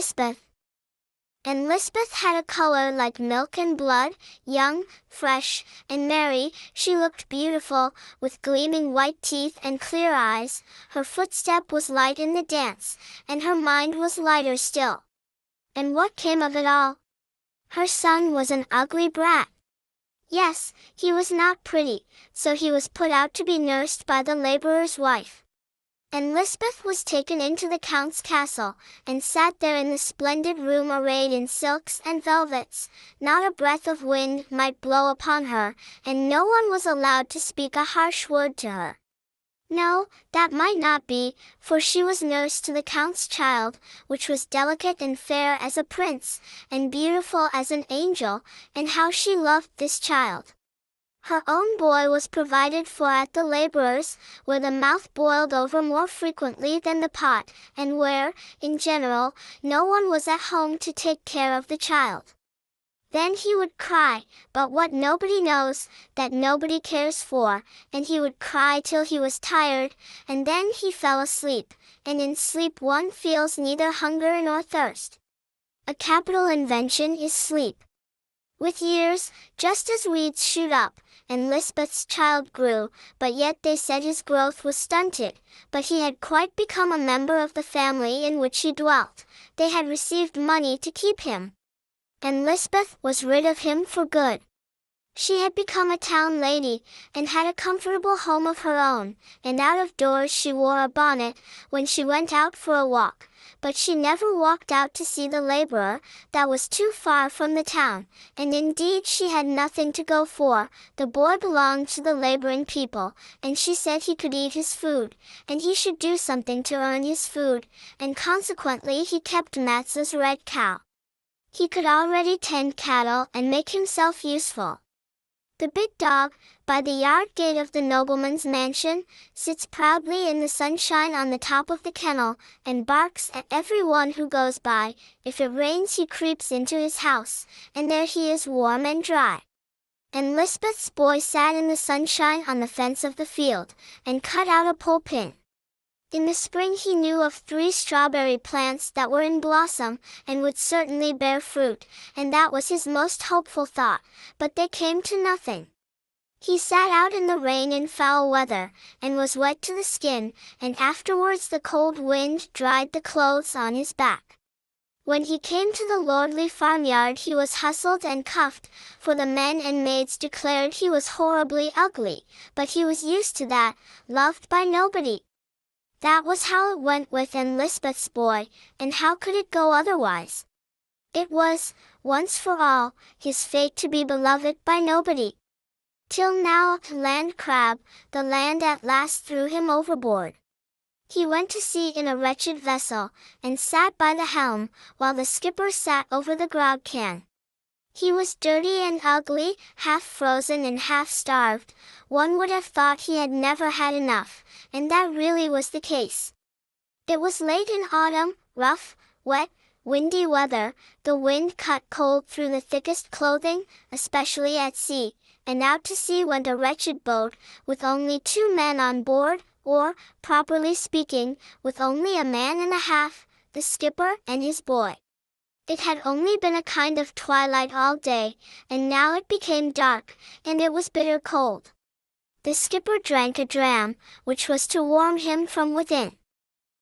Lisbeth. Anne Lisbeth had a color like milk and blood, young, fresh, and merry, she looked beautiful, with gleaming white teeth and clear eyes, her footstep was light in the dance, and her mind was lighter still. And what came of it all? Her son was an ugly brat. Yes, he was not pretty, so he was put out to be nursed by the laborer's wife. Anne Lisbeth was taken into the count's castle, and sat there in the splendid room arrayed in silks and velvets. Not a breath of wind might blow upon her, and no one was allowed to speak a harsh word to her. No, that might not be, for she was nurse to the count's child, which was delicate and fair as a prince, and beautiful as an angel, and how she loved this child! Her own boy was provided for at the laborer's, where the mouth boiled over more frequently than the pot, and where, in general, no one was at home to take care of the child. Then he would cry, but what nobody knows, that nobody cares for, and he would cry till he was tired, and then he fell asleep, and in sleep one feels neither hunger nor thirst. A capital invention is sleep. With years, just as weeds shoot up, Anne Lisbeth's child grew, but yet they said his growth was stunted, but he had quite become a member of the family in which he dwelt. They had received money to keep him. Anne Lisbeth was rid of him for good. She had become a town lady, and had a comfortable home of her own, and out of doors she wore a bonnet, when she went out for a walk, but she never walked out to see the laborer, that was too far from the town, and indeed she had nothing to go for, the boy belonged to the laboring people, and she said he could eat his food, and he should do something to earn his food, and consequently he kept Matza's red cow. He could already tend cattle and make himself useful. The big dog, by the yard gate of the nobleman's mansion, sits proudly in the sunshine on the top of the kennel, and barks at every one who goes by. If it rains he creeps into his house, and there he is warm and dry. Anne Lisbeth's boy sat in the sunshine on the fence of the field, and cut out a pole pin. In the spring he knew of three strawberry plants that were in blossom, and would certainly bear fruit, and that was his most hopeful thought, but they came to nothing. He sat out in the rain in foul weather, and was wet to the skin, and afterwards the cold wind dried the clothes on his back. When he came to the lordly farmyard he was hustled and cuffed, for the men and maids declared he was horribly ugly, but he was used to that, loved by nobody, that was how it went with Anne Lisbeth's boy, and how could it go otherwise? It was, once for all, his fate to be beloved by nobody. Till now, land crab, the land at last threw him overboard. He went to sea in a wretched vessel, and sat by the helm, while the skipper sat over the grog can. He was dirty and ugly, half frozen and half starved. One would have thought he had never had enough, and that really was the case. It was late in autumn, rough, wet, windy weather, the wind cut cold through the thickest clothing, especially at sea, and out to sea went a wretched boat, with only two men on board, or, properly speaking, with only a man and a half, the skipper and his boy. It had only been a kind of twilight all day, and now it became dark, and it was bitter cold. The skipper drank a dram, which was to warm him from within.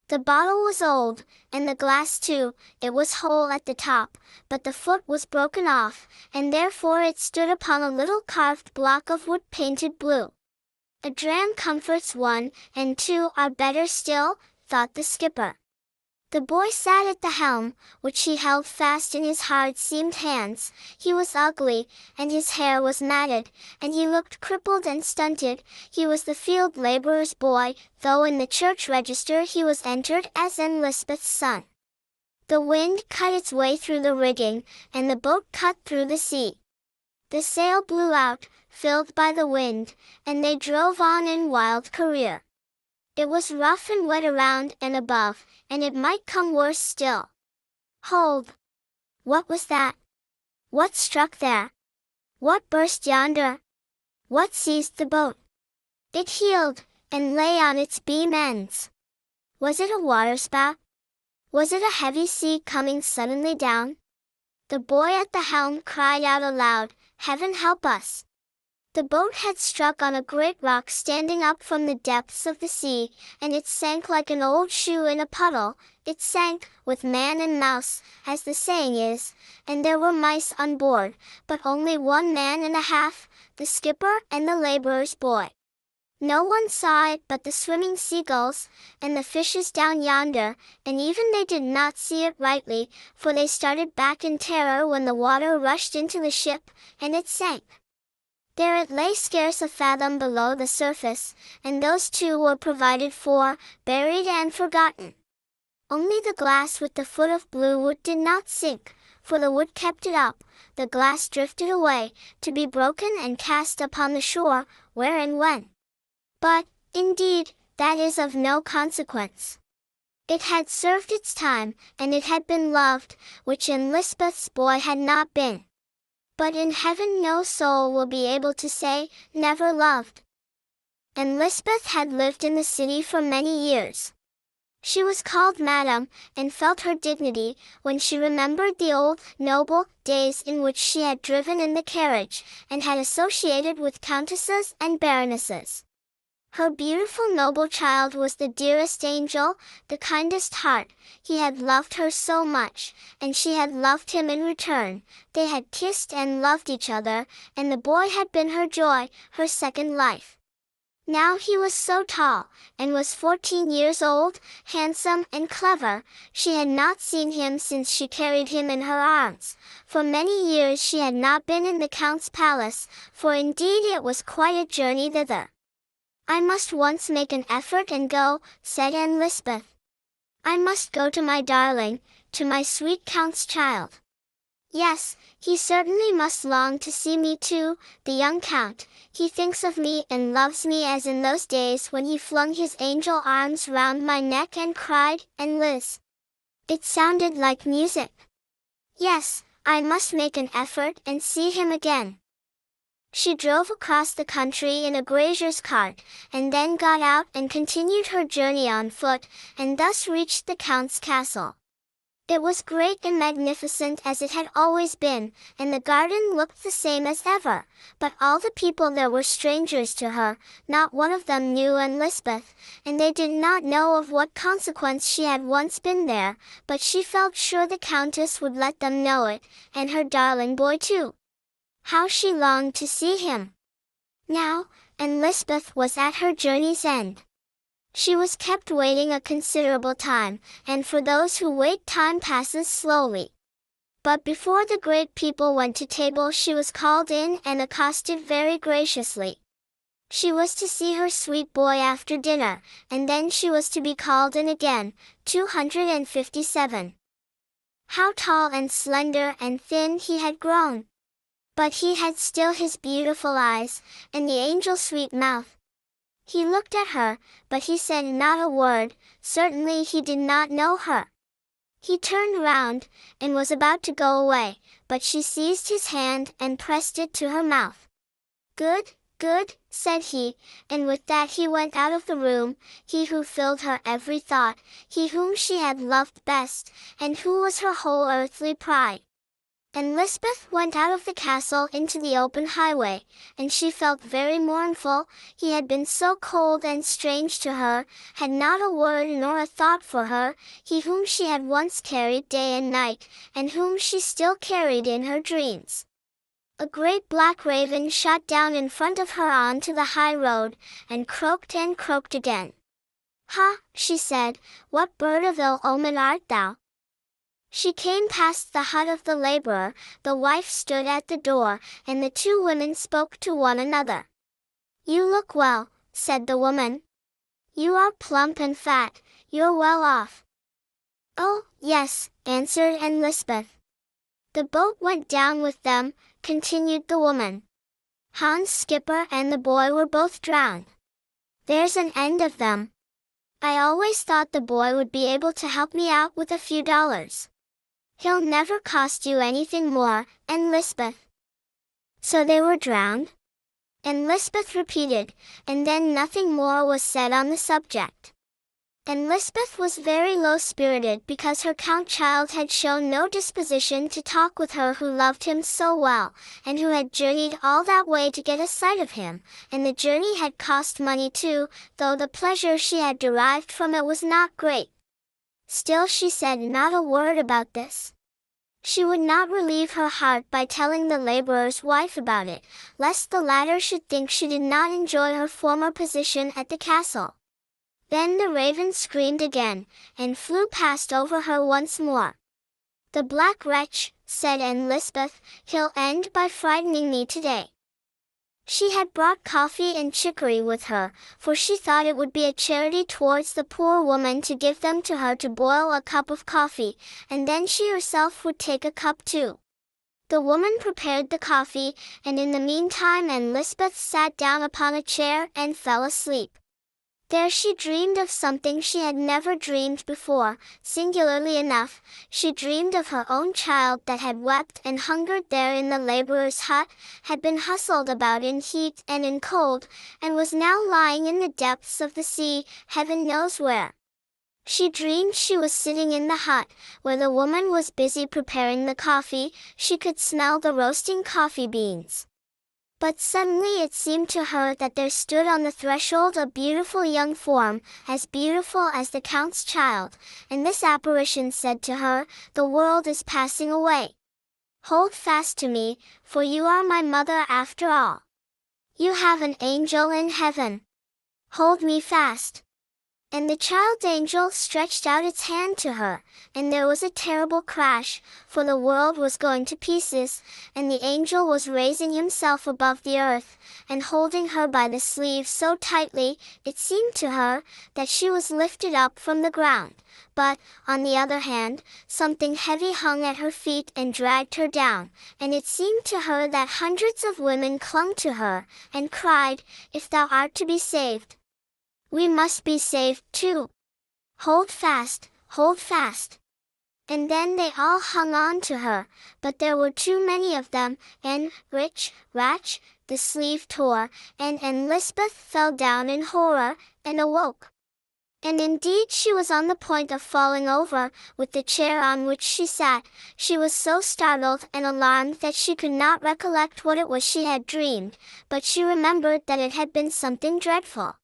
The bottle was old, and the glass too, it was whole at the top, but the foot was broken off, and therefore it stood upon a little carved block of wood painted blue. A dram comforts one, and two are better still, thought the skipper. The boy sat at the helm, which he held fast in his hard-seamed hands. He was ugly, and his hair was matted, and he looked crippled and stunted. He was the field laborer's boy, though in the church register he was entered as Anne Lisbeth's son. The wind cut its way through the rigging, and the boat cut through the sea. The sail blew out, filled by the wind, and they drove on in wild career. It was rough and wet around and above, and it might come worse still. Hold! What was that? What struck there? What burst yonder? What seized the boat? It heeled, and lay on its beam ends. Was it a waterspout? Was it a heavy sea coming suddenly down? The boy at the helm cried out aloud, Heaven help us! The boat had struck on a great rock standing up from the depths of the sea, and it sank like an old shoe in a puddle. It sank, with man and mouse, as the saying is, and there were mice on board, but only one man and a half, the skipper and the laborer's boy. No one saw it but the swimming seagulls, and the fishes down yonder, and even they did not see it rightly, for they started back in terror when the water rushed into the ship, and it sank. There it lay scarce a fathom below the surface, and those two were provided for, buried and forgotten. Only the glass with the foot of blue wood did not sink, for the wood kept it up, the glass drifted away, to be broken and cast upon the shore, where and when. But, indeed, that is of no consequence. It had served its time, and it had been loved, which Anne Lisbeth's boy had not been. But in heaven no soul will be able to say, never loved. Anne Lisbeth had lived in the city for many years. She was called Madam, and felt her dignity, when she remembered the old, noble, days in which she had driven in the carriage, and had associated with countesses and baronesses. Her beautiful noble child was the dearest angel, the kindest heart, he had loved her so much, and she had loved him in return, they had kissed and loved each other, and the boy had been her joy, her second life. Now he was so tall, and was fourteen years old, handsome and clever, she had not seen him since she carried him in her arms. For many years she had not been in the Count's palace, for indeed it was quite a journey thither. I must once make an effort and go, said Anne Lisbeth. I must go to my darling, to my sweet Count's child. Yes, he certainly must long to see me too, the young Count. He thinks of me and loves me as in those days when he flung his angel arms round my neck and cried, Anne Lis. It sounded like music. Yes, I must make an effort and see him again. She drove across the country in a grazier's cart, and then got out and continued her journey on foot, and thus reached the Count's castle. It was great and magnificent as it had always been, and the garden looked the same as ever, but all the people there were strangers to her, not one of them knew Anne Lisbeth, and they did not know of what consequence she had once been there, but she felt sure the Countess would let them know it, and her darling boy too. How she longed to see him! Now, Anne Lisbeth was at her journey's end. She was kept waiting a considerable time, and for those who wait time passes slowly. But before the great people went to table she was called in and accosted very graciously. She was to see her sweet boy after dinner, and then she was to be called in again, 257. How tall and slender and thin he had grown! But he had still his beautiful eyes, and the angel's sweet mouth. He looked at her, but he said not a word, certainly he did not know her. He turned round, and was about to go away, but she seized his hand and pressed it to her mouth. Good, good, said he, and with that he went out of the room, he who filled her every thought, he whom she had loved best, and who was her whole earthly pride. Anne Lisbeth went out of the castle into the open highway, and she felt very mournful, he had been so cold and strange to her, had not a word nor a thought for her, he whom she had once carried day and night, and whom she still carried in her dreams. A great black raven shot down in front of her on to the high road, and croaked and croaked again. Ha, she said, what bird of ill omen art thou? She came past the hut of the laborer, the wife stood at the door, and the two women spoke to one another. You look well, said the woman. You are plump and fat, you're well off. Oh, yes, answered Anne Lisbeth. The boat went down with them, continued the woman. Hans Skipper and the boy were both drowned. There's an end of them. I always thought the boy would be able to help me out with a few dollars. He'll never cost you anything more, Anne Lisbeth. So they were drowned? Anne Lisbeth repeated, and then nothing more was said on the subject. Anne Lisbeth was very low-spirited because her count child had shown no disposition to talk with her who loved him so well, and who had journeyed all that way to get a sight of him, and the journey had cost money too, though the pleasure she had derived from it was not great. Still she said not a word about this. She would not relieve her heart by telling the laborer's wife about it, lest the latter should think she did not enjoy her former position at the castle. Then the raven screamed again, and flew past over her once more. The black wretch, said Anne Lisbeth, he'll end by frightening me today. She had brought coffee and chicory with her, for she thought it would be a charity towards the poor woman to give them to her to boil a cup of coffee, and then she herself would take a cup too. The woman prepared the coffee, and in the meantime Anne Lisbeth sat down upon a chair and fell asleep. There she dreamed of something she had never dreamed before, singularly enough, she dreamed of her own child that had wept and hungered there in the laborer's hut, had been hustled about in heat and in cold, and was now lying in the depths of the sea, heaven knows where. She dreamed she was sitting in the hut, where the woman was busy preparing the coffee, she could smell the roasting coffee beans. But suddenly it seemed to her that there stood on the threshold a beautiful young form, as beautiful as the Count's child, and this apparition said to her, The world is passing away. Hold fast to me, for you are my mother after all. You have an angel in heaven. Hold me fast. And the child angel stretched out its hand to her, and there was a terrible crash, for the world was going to pieces, and the angel was raising himself above the earth, and holding her by the sleeve so tightly, it seemed to her, that she was lifted up from the ground. But, on the other hand, something heavy hung at her feet and dragged her down, and it seemed to her that hundreds of women clung to her, and cried, If thou art to be saved, we must be saved too. Hold fast, hold fast. And then they all hung on to her, but there were too many of them, and, rich, ratch, the sleeve tore, and, Anne Lisbeth fell down in horror, and awoke. And indeed she was on the point of falling over, with the chair on which she sat. She was so startled and alarmed that she could not recollect what it was she had dreamed, but she remembered that it had been something dreadful.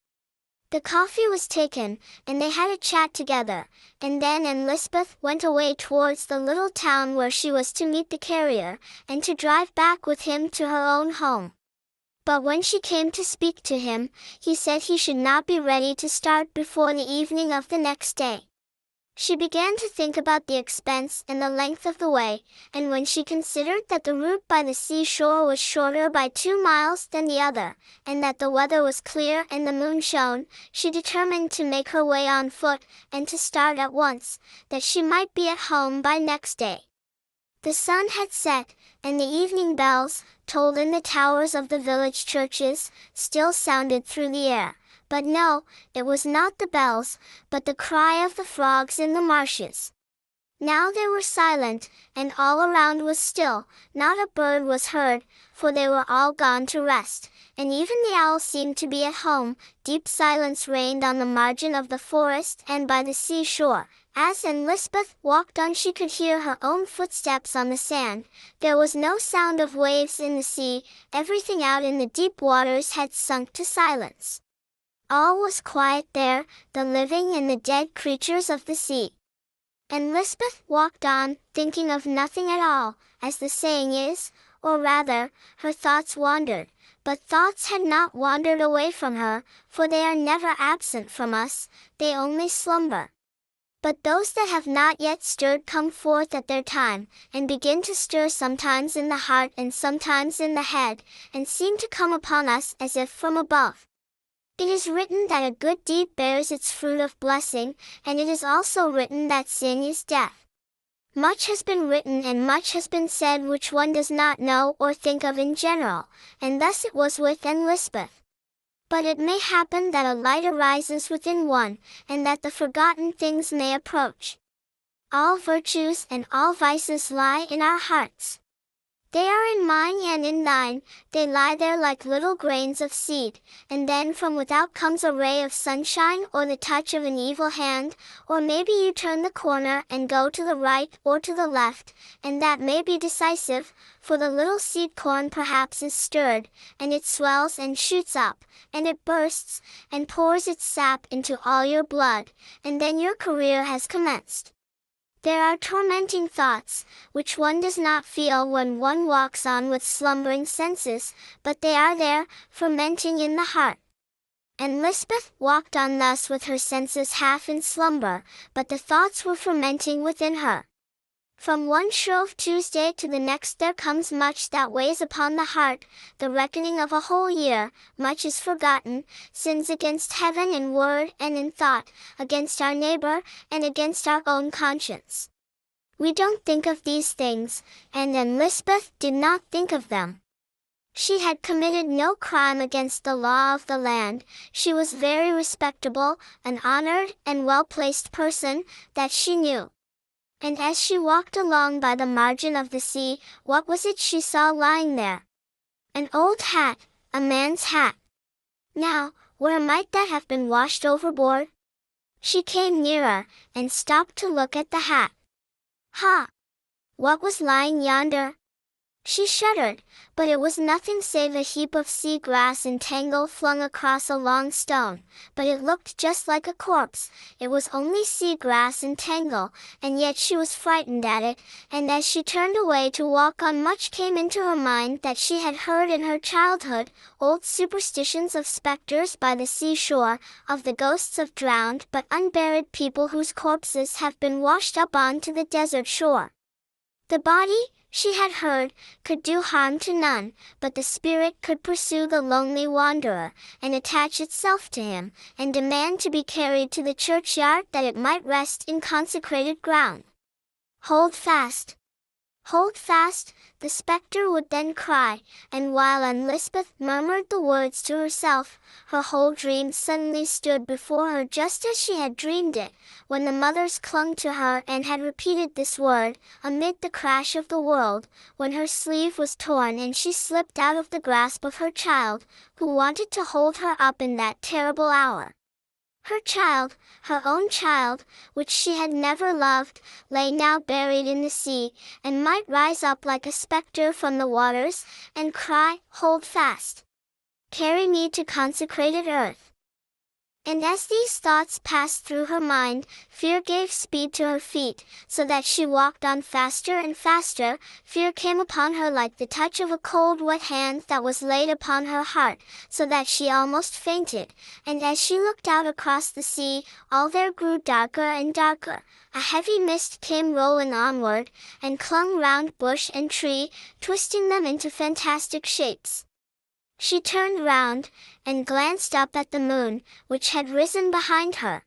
The coffee was taken, and they had a chat together, and then Anne Lisbeth went away towards the little town where she was to meet the carrier, and to drive back with him to her own home. But when she came to speak to him, he said he should not be ready to start before the evening of the next day. She began to think about the expense and the length of the way, and when she considered that the route by the seashore was shorter by two miles than the other, and that the weather was clear and the moon shone, she determined to make her way on foot, and to start at once, that she might be at home by next day. The sun had set, and the evening bells, tolled in the towers of the village churches, still sounded through the air. But no, it was not the bells, but the cry of the frogs in the marshes. Now they were silent, and all around was still, not a bird was heard, for they were all gone to rest, and even the owl seemed to be at home. Deep silence reigned on the margin of the forest and by the seashore. As Anne Lisbeth walked on she could hear her own footsteps on the sand. There was no sound of waves in the sea, everything out in the deep waters had sunk to silence. All was quiet there, the living and the dead creatures of the sea. Anne Lisbeth walked on, thinking of nothing at all, as the saying is, or rather, her thoughts wandered, but thoughts had not wandered away from her, for they are never absent from us, they only slumber. But those that have not yet stirred come forth at their time, and begin to stir sometimes in the heart and sometimes in the head, and seem to come upon us as if from above. It is written that a good deed bears its fruit of blessing, and it is also written that sin is death. Much has been written and much has been said which one does not know or think of in general, and thus it was with Anne Lisbeth. But it may happen that a light arises within one, and that the forgotten things may approach. All virtues and all vices lie in our hearts. They are in mine and in thine, they lie there like little grains of seed, and then from without comes a ray of sunshine or the touch of an evil hand, or maybe you turn the corner and go to the right or to the left, and that may be decisive, for the little seed corn perhaps is stirred, and it swells and shoots up, and it bursts, and pours its sap into all your blood, and then your career has commenced. There are tormenting thoughts, which one does not feel when one walks on with slumbering senses, but they are there, fermenting in the heart. Anne Lisbeth walked on thus with her senses half in slumber, but the thoughts were fermenting within her. From one Shrove Tuesday to the next there comes much that weighs upon the heart, the reckoning of a whole year, much is forgotten, sins against heaven in word and in thought, against our neighbor, and against our own conscience. We don't think of these things, and Anne Lisbeth did not think of them. She had committed no crime against the law of the land, she was very respectable, an honored and well-placed person, that she knew. And as she walked along by the margin of the sea, what was it she saw lying there? An old hat, a man's hat. Now, where might that have been washed overboard? She came nearer, and stopped to look at the hat. Ha! What was lying yonder? She shuddered, but it was nothing save a heap of sea grass and tangle flung across a long stone, but it looked just like a corpse, it was only sea grass and tangle, and yet she was frightened at it, and as she turned away to walk on much came into her mind that she had heard in her childhood, old superstitions of specters by the seashore, of the ghosts of drowned but unburied people whose corpses have been washed up on to the desert shore. The body, she had heard, could do harm to none, but the spirit could pursue the lonely wanderer, and attach itself to him, and demand to be carried to the churchyard that it might rest in consecrated ground. Hold fast! Hold fast, the spectre would then cry, and while Anne Lisbeth murmured the words to herself, her whole dream suddenly stood before her just as she had dreamed it, when the mothers clung to her and had repeated this word, amid the crash of the world, when her sleeve was torn and she slipped out of the grasp of her child, who wanted to hold her up in that terrible hour. Her child, her own child, which she had never loved, lay now buried in the sea, and might rise up like a spectre from the waters, and cry, Hold fast! Carry me to consecrated earth. And as these thoughts passed through her mind, fear gave speed to her feet, so that she walked on faster and faster. Fear came upon her like the touch of a cold wet hand that was laid upon her heart, so that she almost fainted. And as she looked out across the sea, all there grew darker and darker. A heavy mist came rolling onward, and clung round bush and tree, twisting them into fantastic shapes. She turned round, and glanced up at the moon, which had risen behind her.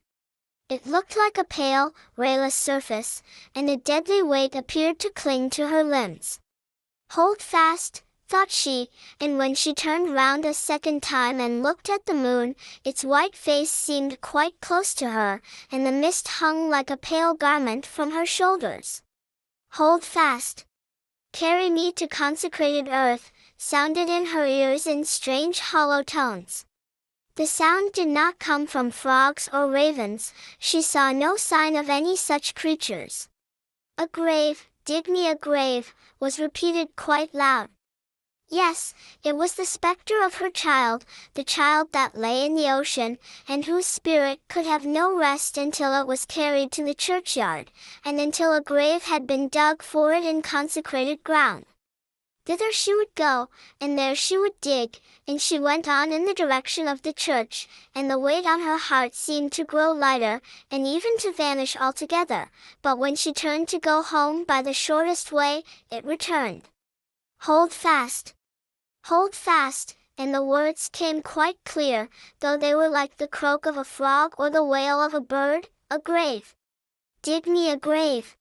It looked like a pale, rayless surface, and a deadly weight appeared to cling to her limbs. Hold fast, thought she, and when she turned round a second time and looked at the moon, its white face seemed quite close to her, and the mist hung like a pale garment from her shoulders. Hold fast. Carry me to consecrated earth, sounded in her ears in strange hollow tones. The sound did not come from frogs or ravens, she saw no sign of any such creatures. A grave, dig me a grave, was repeated quite loud. Yes, it was the spectre of her child, the child that lay in the ocean, and whose spirit could have no rest until it was carried to the churchyard, and until a grave had been dug for it in consecrated ground. Thither she would go, and there she would dig, and she went on in the direction of the church, and the weight on her heart seemed to grow lighter, and even to vanish altogether, but when she turned to go home by the shortest way, it returned. Hold fast! Hold fast! And the words came quite clear, though they were like the croak of a frog or the wail of a bird, a grave. Dig me a grave,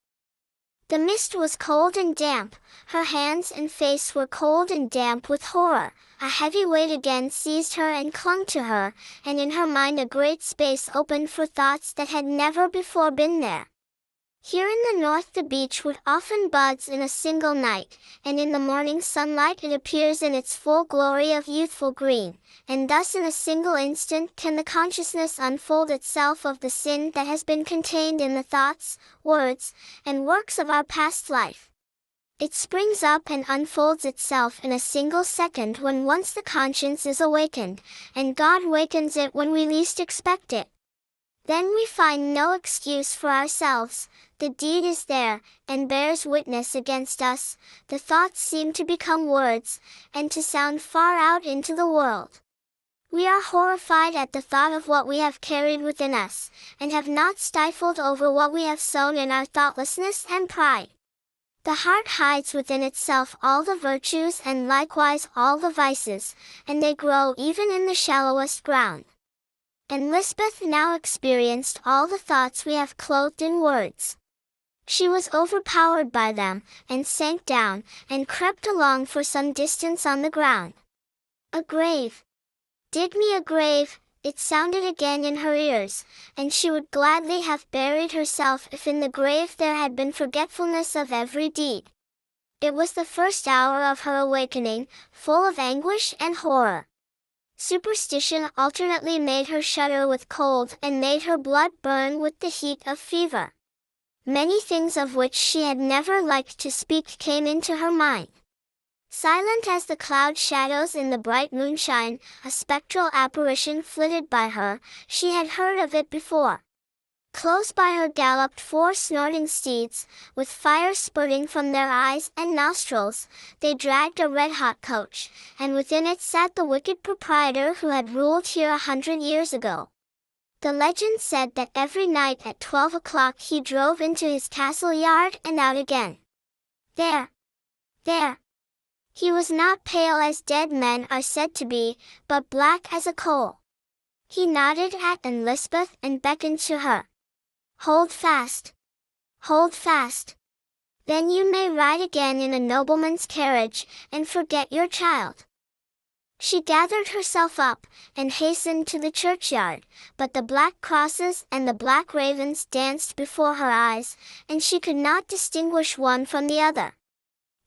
the mist was cold and damp, her hands and face were cold and damp with horror. A heavy weight again seized her and clung to her, and in her mind a great space opened for thoughts that had never before been there. Here in the north the beech wood often buds in a single night, and in the morning sunlight it appears in its full glory of youthful green, and thus in a single instant can the consciousness unfold itself of the sin that has been contained in the thoughts, words, and works of our past life. It springs up and unfolds itself in a single second when once the conscience is awakened, and God wakens it when we least expect it. Then we find no excuse for ourselves, the deed is there, and bears witness against us, the thoughts seem to become words, and to sound far out into the world. We are horrified at the thought of what we have carried within us, and have not stifled over what we have sown in our thoughtlessness and pride. The heart hides within itself all the virtues and likewise all the vices, and they grow even in the shallowest ground. Anne Lisbeth now experienced all the thoughts we have clothed in words. She was overpowered by them, and sank down, and crept along for some distance on the ground. A grave. Dig me a grave, it sounded again in her ears, and she would gladly have buried herself if in the grave there had been forgetfulness of every deed. It was the first hour of her awakening, full of anguish and horror. Superstition alternately made her shudder with cold and made her blood burn with the heat of fever. Many things of which she had never liked to speak came into her mind. Silent as the cloud shadows in the bright moonshine, a spectral apparition flitted by her, she had heard of it before. Close by her galloped four snorting steeds, with fire spurting from their eyes and nostrils. They dragged a red-hot coach, and within it sat the wicked proprietor who had ruled here a hundred years ago. The legend said that every night at twelve o'clock he drove into his castle yard and out again. There! There! He was not pale as dead men are said to be, but black as a coal. He nodded at Anne Lisbeth and beckoned to her. Hold fast. Hold fast. Then you may ride again in a nobleman's carriage, and forget your child. She gathered herself up, and hastened to the churchyard, but the black crosses and the black ravens danced before her eyes, and she could not distinguish one from the other.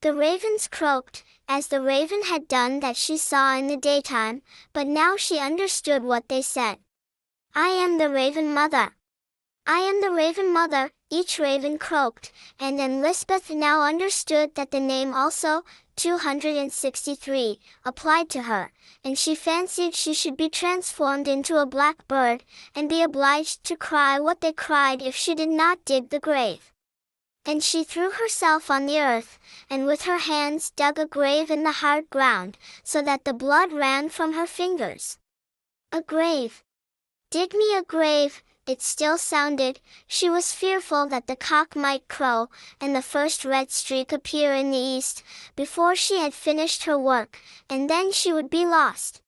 The ravens croaked, as the raven had done that she saw in the daytime, but now she understood what they said. I am the raven mother. I am the raven mother, each raven croaked, and Anne Lisbeth now understood that the name also, 263, applied to her, and she fancied she should be transformed into a black bird, and be obliged to cry what they cried if she did not dig the grave. And she threw herself on the earth, and with her hands dug a grave in the hard ground, so that the blood ran from her fingers. A grave! Dig me a grave, it still sounded, she was fearful that the cock might crow, and the first red streak appear in the east, before she had finished her work, and then she would be lost.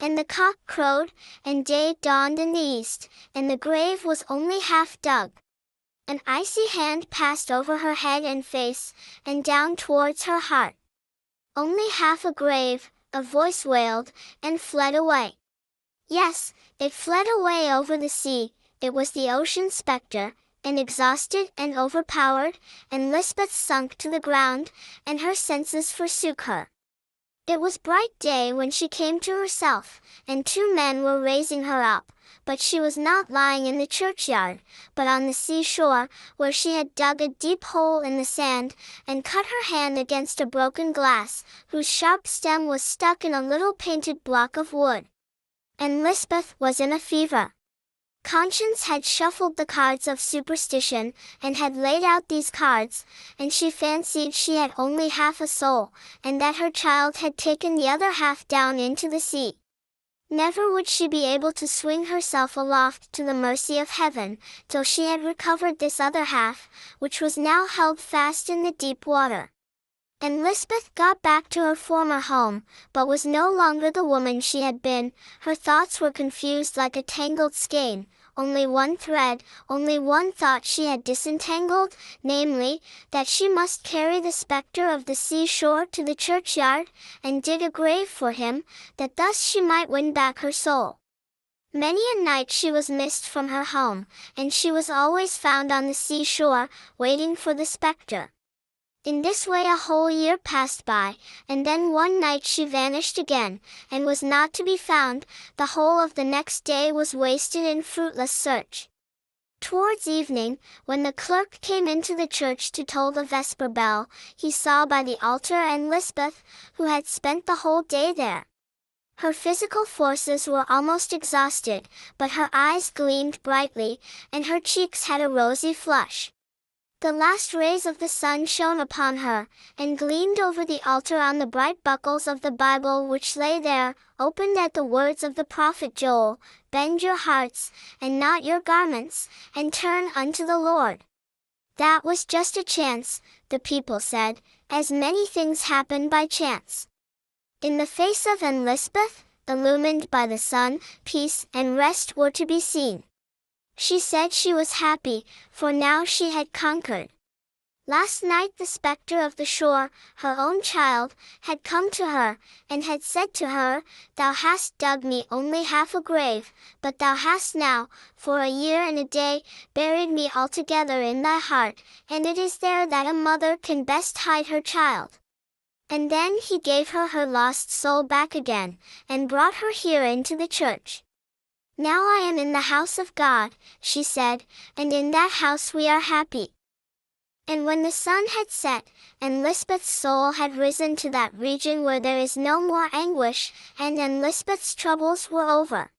And the cock crowed, and day dawned in the east, and the grave was only half dug. An icy hand passed over her head and face, and down towards her heart. Only half a grave, a voice wailed, and fled away. Yes, it fled away over the sea, it was the ocean spectre, and exhausted and overpowered, Anne Lisbeth sunk to the ground, and her senses forsook her. It was bright day when she came to herself, and two men were raising her up, but she was not lying in the churchyard, but on the seashore, where she had dug a deep hole in the sand, and cut her hand against a broken glass, whose sharp stem was stuck in a little painted block of wood. Anne Lisbeth was in a fever. Conscience had shuffled the cards of superstition, and had laid out these cards, and she fancied she had only half a soul, and that her child had taken the other half down into the sea. Never would she be able to swing herself aloft to the mercy of heaven, till she had recovered this other half, which was now held fast in the deep water. Anne Lisbeth got back to her former home, but was no longer the woman she had been, her thoughts were confused like a tangled skein, only one thread, only one thought she had disentangled, namely, that she must carry the spectre of the seashore to the churchyard, and dig a grave for him, that thus she might win back her soul. Many a night she was missed from her home, and she was always found on the seashore, waiting for the spectre. In this way a whole year passed by, and then one night she vanished again, and was not to be found, the whole of the next day was wasted in fruitless search. Towards evening, when the clerk came into the church to toll the vesper bell, he saw by the altar Anne Lisbeth, who had spent the whole day there. Her physical forces were almost exhausted, but her eyes gleamed brightly, and her cheeks had a rosy flush. The last rays of the sun shone upon her, and gleamed over the altar on the bright buckles of the Bible which lay there, opened at the words of the prophet Joel, Bend your hearts, and not your garments, and turn unto the Lord. That was just a chance, the people said, as many things happen by chance. In the face of Lisbeth, illumined by the sun, peace and rest were to be seen. She said she was happy, for now she had conquered. Last night the spectre of the shore, her own child, had come to her, and had said to her, Thou hast dug me only half a grave, but thou hast now, for a year and a day, buried me altogether in thy heart, and it is there that a mother can best hide her child. And then he gave her her lost soul back again, and brought her here into the church. Now I am in the house of God, she said, and in that house we are happy. And when the sun had set, Anne Lisbeth's soul had risen to that region where there is no more anguish, and Anne Lisbeth's troubles were over,